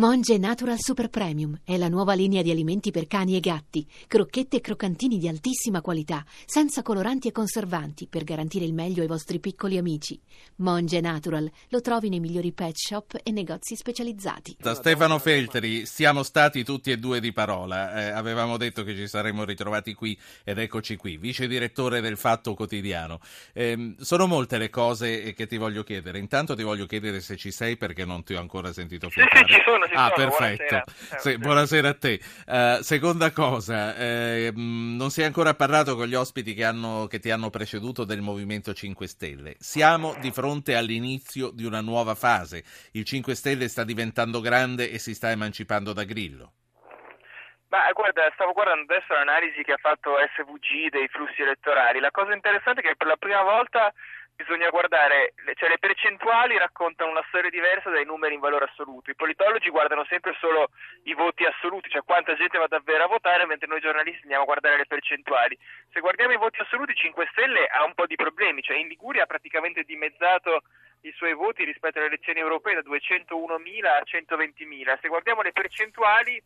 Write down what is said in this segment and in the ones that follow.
Monge Natural Super Premium è la nuova linea di alimenti per cani e gatti, crocchette e croccantini di altissima qualità, senza coloranti e conservanti, per garantire il meglio ai vostri piccoli amici. Monge Natural lo trovi nei migliori pet shop e negozi specializzati. Stefano Feltri, siamo stati tutti e due di parola, eh, avevamo detto che ci saremmo ritrovati qui ed eccoci qui, vice direttore del Fatto Quotidiano. Eh, sono molte le cose che ti voglio chiedere, intanto ti voglio chiedere se ci sei perché non ti ho ancora sentito. Sì, sì, ci sono ah, sono. perfetto. Buonasera. Sì, buonasera a te. Uh, seconda cosa, eh, non si è ancora parlato con gli ospiti che, hanno, che ti hanno preceduto del Movimento 5 Stelle. Siamo di fronte all'inizio di una nuova fase. Il 5 Stelle sta diventando grande e si sta emancipando da Grillo. Ma guarda, stavo guardando adesso l'analisi che ha fatto SVG dei flussi elettorali. La cosa interessante è che per la prima volta bisogna guardare, cioè le percentuali raccontano una storia diversa dai numeri in valore assoluto. I politologi guardano sempre solo i voti assoluti, cioè quanta gente va davvero a votare, mentre noi giornalisti andiamo a guardare le percentuali. Se guardiamo i voti assoluti, 5 Stelle ha un po' di problemi, cioè in Liguria ha praticamente dimezzato i suoi voti rispetto alle elezioni europee da 201.000 a 120.000. Se guardiamo le percentuali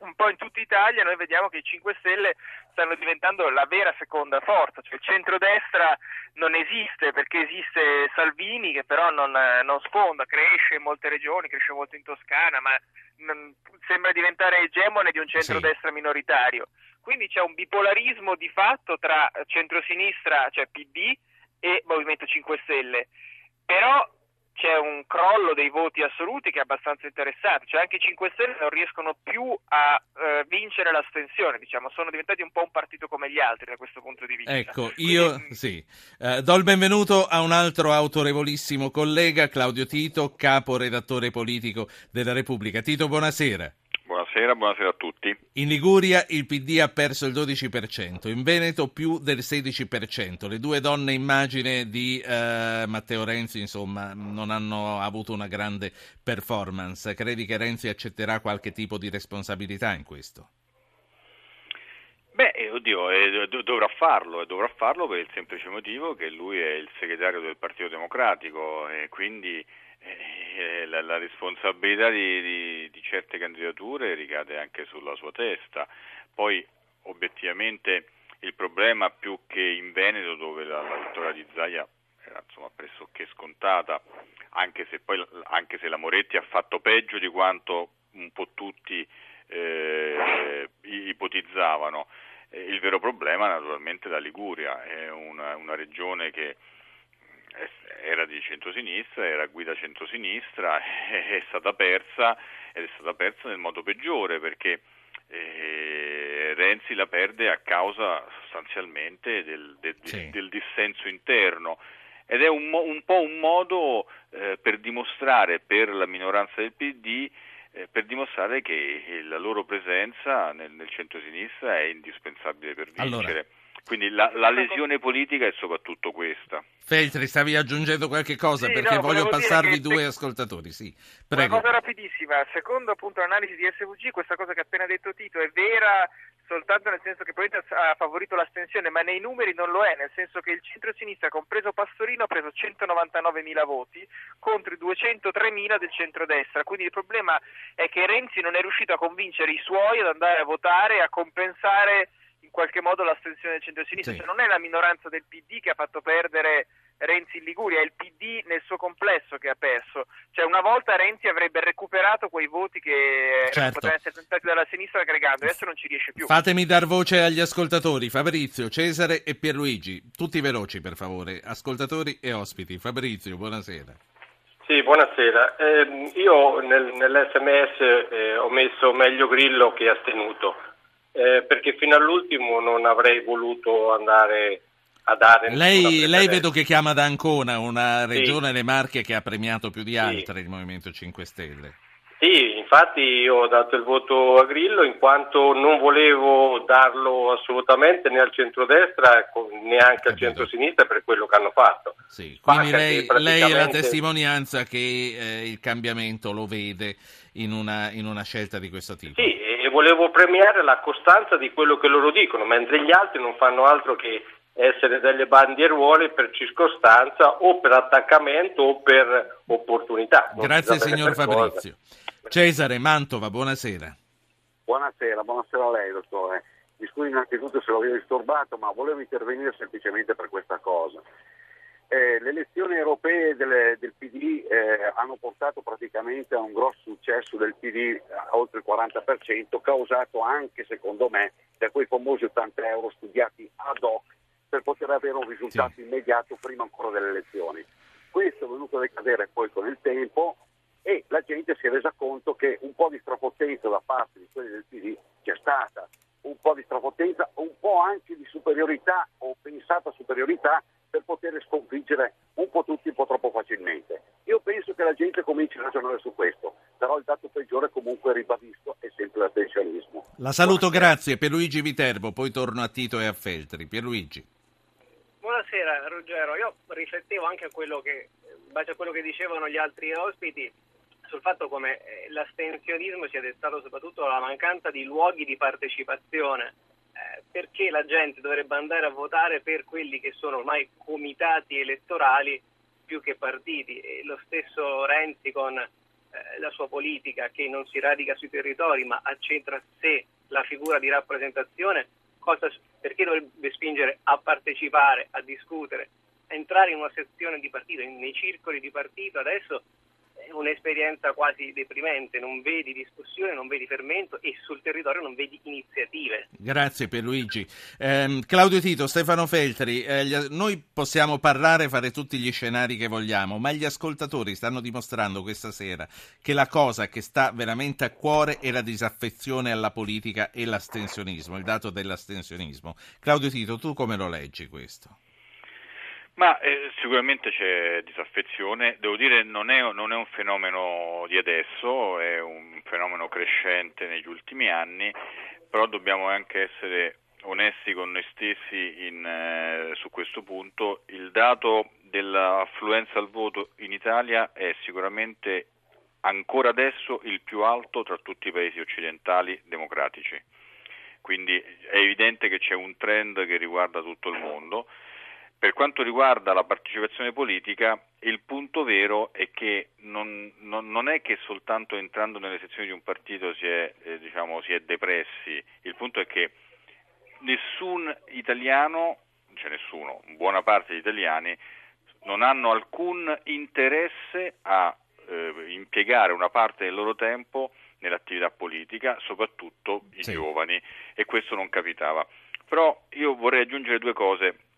un po' in tutta Italia noi vediamo che i 5 Stelle stanno diventando la vera seconda forza, cioè il centrodestra non esiste perché esiste Salvini che però non, non sfonda, cresce in molte regioni, cresce molto in Toscana, ma non, sembra diventare egemone di un centrodestra sì. minoritario. Quindi c'è un bipolarismo di fatto tra centrosinistra, cioè PD, e Movimento 5 Stelle. Però c'è un crollo dei voti assoluti che è abbastanza interessante, cioè anche i 5 Stelle non riescono più a eh, vincere l'astensione, diciamo, sono diventati un po' un partito come gli altri da questo punto di vista. Ecco, io Quindi... sì, uh, do il benvenuto a un altro autorevolissimo collega, Claudio Tito, capo redattore politico della Repubblica. Tito, buonasera. Buonasera, buonasera a tutti. In Liguria il PD ha perso il 12%, in Veneto più del 16%. Le due donne immagine di eh, Matteo Renzi, insomma, non hanno avuto una grande performance. Credi che Renzi accetterà qualche tipo di responsabilità in questo? Beh, eh, oddio, eh, dovrà farlo, e dovrà farlo per il semplice motivo che lui è il segretario del Partito Democratico e quindi eh, la, la, responsabilità di, di, di, certe candidature ricade anche sulla sua testa. Poi obiettivamente il problema più che in Veneto dove la, la vittoria di Zaia era insomma, pressoché scontata, anche se, poi, anche se la Moretti ha fatto peggio di quanto un po' tutti eh, ipotizzavano. Eh, il vero problema naturalmente la Liguria, è una, una regione che era di centrosinistra, era guida centrosinistra, è stata persa ed è stata persa nel modo peggiore perché eh, Renzi la perde a causa sostanzialmente del, del, sì. del dissenso interno ed è un, un po' un modo eh, per dimostrare per la minoranza del PD eh, per dimostrare che la loro presenza nel, nel centro-sinistra è indispensabile per vincere. Allora. Quindi la, la, lesione politica è soprattutto questa. Feltri, stavi aggiungendo qualche cosa sì, perché no, voglio passarvi due ascoltatori. Sì, prego. Una cosa rapidissima. Secondo appunto l'analisi di SVG, questa cosa che ha appena detto Tito è vera soltanto nel senso che probabilmente ha favorito l'astensione, ma nei numeri non lo è, nel senso che il centro-sinistra, compreso Pastorino, ha preso 199.000 voti contro i 203.000 del centro-destra. Quindi il problema è che Renzi non è riuscito a convincere i suoi ad andare a votare e a compensare in qualche modo l'astensione del centro-sinistra, sì. cioè non è la minoranza del PD che ha fatto perdere Renzi in Liguria, è il PD nel suo complesso che ha perso. Cioè una volta Renzi avrebbe recuperato quei voti che certo. potevano essere tentati dalla sinistra aggregando, adesso non ci riesce più. Fatemi dar voce agli ascoltatori, Fabrizio, Cesare e Pierluigi, tutti veloci per favore, ascoltatori e ospiti. Fabrizio, buonasera. Sì, buonasera. Eh, io nel, nell'SMS eh, ho messo meglio Grillo che astenuto eh, perché fino all'ultimo non avrei voluto andare a dare... Lei, lei vedo che chiama da Ancona, una regione, sì. le Marche, che ha premiato più di altre sì. il Movimento 5 Stelle. Sì, infatti io ho dato il voto a Grillo in quanto non volevo darlo assolutamente né al centrodestra neanche al centrosinistra per quello che hanno fatto. Sì, quindi lei, praticamente... lei, è la testimonianza che eh, il cambiamento lo vede in una, in una scelta di questo tipo. Sì, volevo premiare la costanza di quello che loro dicono, mentre gli altri non fanno altro che essere delle bandieruole per circostanza o per attaccamento o per opportunità. Grazie signor Fabrizio. Cosa. Cesare Mantova, buonasera. Buonasera, buonasera a lei, dottore. Mi scusi innanzitutto se l'avevo disturbato, ma volevo intervenire semplicemente per questa cosa. Eh, le elezioni europee delle, del PD eh, hanno portato praticamente a un grosso successo del PD a oltre il 40%, causato anche, secondo me, da quei famosi 80 euro studiati ad hoc per poter avere un risultato sì. immediato prima ancora delle elezioni. Questo è venuto a decadere poi con il tempo e la gente si è resa conto che un po' di strapotenza da parte di quelli del PD c'è stata, un po' di strapotenza, un po' anche di superiorità o pensata superiorità per poter sconfiggere un po' tutti un po' troppo facilmente. Io penso che la gente cominci a ragionare su questo, però il dato peggiore comunque ribadisco è sempre l'astensionismo. La saluto, Buonasera. grazie. Pierluigi Viterbo, poi torno a Tito e a Feltri. Pierluigi. Buonasera Ruggero, io riflettevo anche a quello che, in base a quello che dicevano gli altri ospiti, sul fatto come eh, l'astensionismo sia dettato soprattutto dalla mancanza di luoghi di partecipazione perché la gente dovrebbe andare a votare per quelli che sono ormai comitati elettorali più che partiti. E lo stesso Renzi con eh, la sua politica che non si radica sui territori ma accentra a sé la figura di rappresentazione, cosa, perché dovrebbe spingere a partecipare, a discutere, a entrare in una sezione di partito, nei circoli di partito. Adesso un'esperienza quasi deprimente, non vedi discussione, non vedi fermento e sul territorio non vedi iniziative. Grazie Pierluigi. Eh, Claudio Tito, Stefano Feltri, eh, gli, noi possiamo parlare, fare tutti gli scenari che vogliamo, ma gli ascoltatori stanno dimostrando questa sera che la cosa che sta veramente a cuore è la disaffezione alla politica e l'astensionismo, il dato dell'astensionismo. Claudio Tito, tu come lo leggi questo? Ma eh, sicuramente c'è disaffezione, devo dire non è, non è, un fenomeno di adesso, è un fenomeno crescente negli ultimi anni, però dobbiamo anche essere onesti con noi stessi in, eh, su questo punto. Il dato dell'affluenza al voto in Italia è sicuramente ancora adesso il più alto tra tutti i paesi occidentali democratici, quindi è evidente che c'è un trend che riguarda tutto il mondo. Per quanto riguarda la partecipazione politica, il punto vero è che non, non, non è che soltanto entrando nelle sezioni di un partito si è, eh, diciamo, si è depressi, il punto è che nessun italiano, cioè nessuno, buona parte degli italiani, non hanno alcun interesse a eh, impiegare una parte del loro tempo nell'attività politica, soprattutto i sì. giovani, e questo non capitava. Però io vorrei aggiungere due cose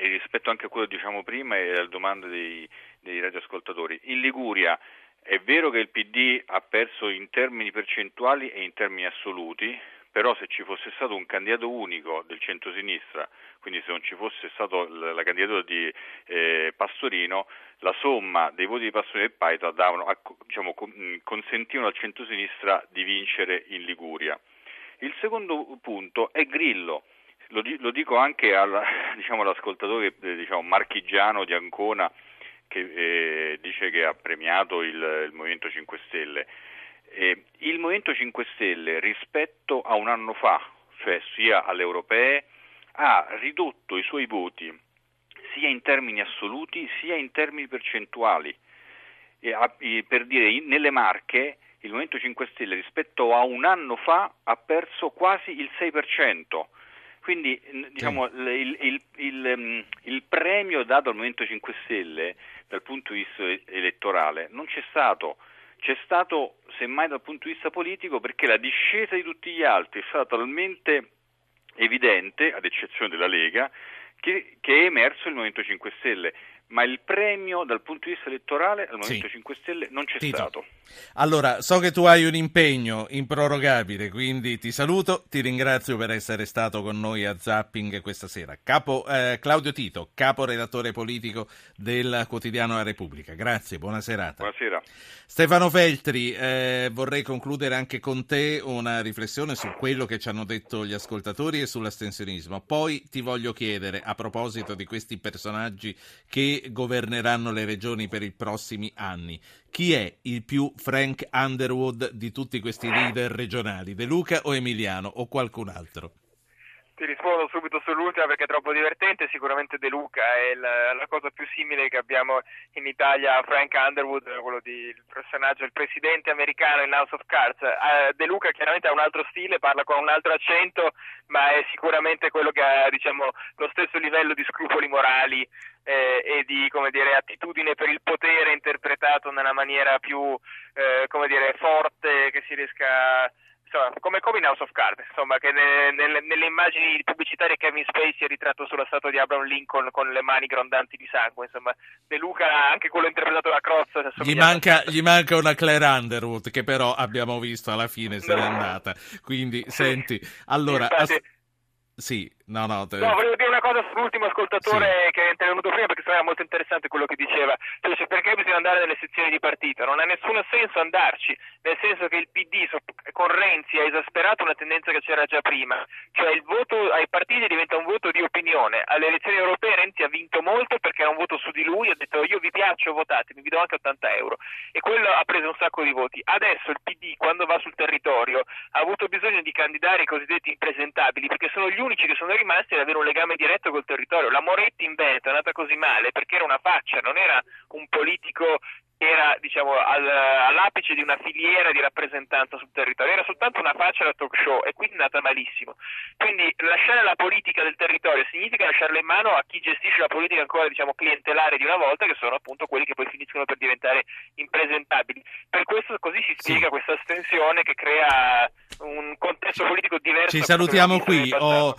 e rispetto anche a quello che diciamo prima e alle domande dei, dei radioascoltatori, in Liguria è vero che il PD ha perso in termini percentuali e in termini assoluti, però se ci fosse stato un candidato unico del centro-sinistra, quindi se non ci fosse stata la, candidatura di eh, Pastorino, la somma dei voti di Pastorino e Paita davano, diciamo, consentivano al centro-sinistra di vincere in Liguria. Il secondo punto è Grillo lo, lo dico anche al, diciamo, all'ascoltatore eh, diciamo, marchigiano di Ancona che eh, dice che ha premiato il, il Movimento 5 Stelle. Eh, il Movimento 5 Stelle rispetto a un anno fa, cioè sia alle europee, ha ridotto i suoi voti sia in termini assoluti sia in termini percentuali. E, a, per dire, nelle Marche il Movimento 5 Stelle rispetto a un anno fa ha perso quasi il 6%. Quindi diciamo, il, il, il, mm, il, premio dato al Movimento 5 Stelle dal punto di vista elettorale non c'è stato, c'è stato semmai dal punto di vista politico perché la discesa di tutti gli altri è stata talmente evidente, ad eccezione della Lega, che, che è emerso il Movimento 5 Stelle ma il premio dal punto di vista elettorale al Movimento sì. 5 Stelle non c'è Tito. stato. Allora, so che tu hai un impegno improrogabile, quindi ti saluto, ti ringrazio per essere stato con noi a Zapping questa sera. Capo, eh, Claudio Tito, capo redattore politico del quotidiano La Repubblica. Grazie, buona serata. Buonasera. Stefano Feltri, eh, vorrei concludere anche con te una riflessione su quello che ci hanno detto gli ascoltatori e sull'astensionismo. Poi ti voglio chiedere, a proposito di questi personaggi che governeranno le regioni per i prossimi anni. Chi è il più Frank Underwood di tutti questi leader regionali? De Luca o Emiliano o qualcun altro? Ti rispondo subito sull'ultima perché è troppo divertente, sicuramente De Luca è la, la cosa più simile che abbiamo in Italia a Frank Underwood, quello di il personaggio, il presidente americano in House of Cards. Uh, De Luca chiaramente ha un altro stile, parla con un altro accento, ma è sicuramente quello che ha diciamo, lo stesso livello di scrupoli morali eh, e di dire, attitudine per il potere interpretato nella maniera più eh, dire, forte che si riesca a insomma, come, come in House of Cards, insomma, che ne, nelle, nelle, immagini pubblicitarie Kevin Spacey è ritratto sulla statua di Abraham Lincoln con le mani grondanti di sangue, insomma, De Luca, anche quello interpretato da Crozza, gli manca, gli manca, una Claire Underwood, che però abbiamo visto alla fine se n'è andata, quindi senti, allora... Infatti, as- sì, no, no. Te... No, volevo dire cosa sull'ultimo ascoltatore sì. che è intervenuto prima perché era molto interessante quello che diceva. Cioè, perché bisogna andare nelle sezioni di partito? Non ha nessun senso andarci, nel senso che il PD con Renzi ha esasperato una tendenza che c'era già prima. Cioè il voto ai partiti diventa un voto di opinione. Alle elezioni europee Renzi ha vinto molto perché era un voto su di lui, ha detto io vi piaccio, votatemi, vi do anche 80 euro. E quello ha preso un sacco di voti. Adesso il PD quando va sul territorio ha avuto bisogno di candidare i cosiddetti impresentabili perché sono gli unici che sono rimasti ad avere un legame diretto col territorio. La Moretti in Veneto è andata così male perché era una faccia, non era un politico era diciamo, al, all'apice di una filiera di rappresentanza sul territorio, era soltanto una faccia da talk show e quindi è andata malissimo. Quindi lasciare la politica del territorio significa lasciarla in mano a chi gestisce la politica ancora diciamo, clientelare di una volta, che sono appunto quelli che poi finiscono per diventare impresentabili. Per questo così si spiega sì. questa astensione che crea un contesto politico diverso. Ci salutiamo qui. Ho,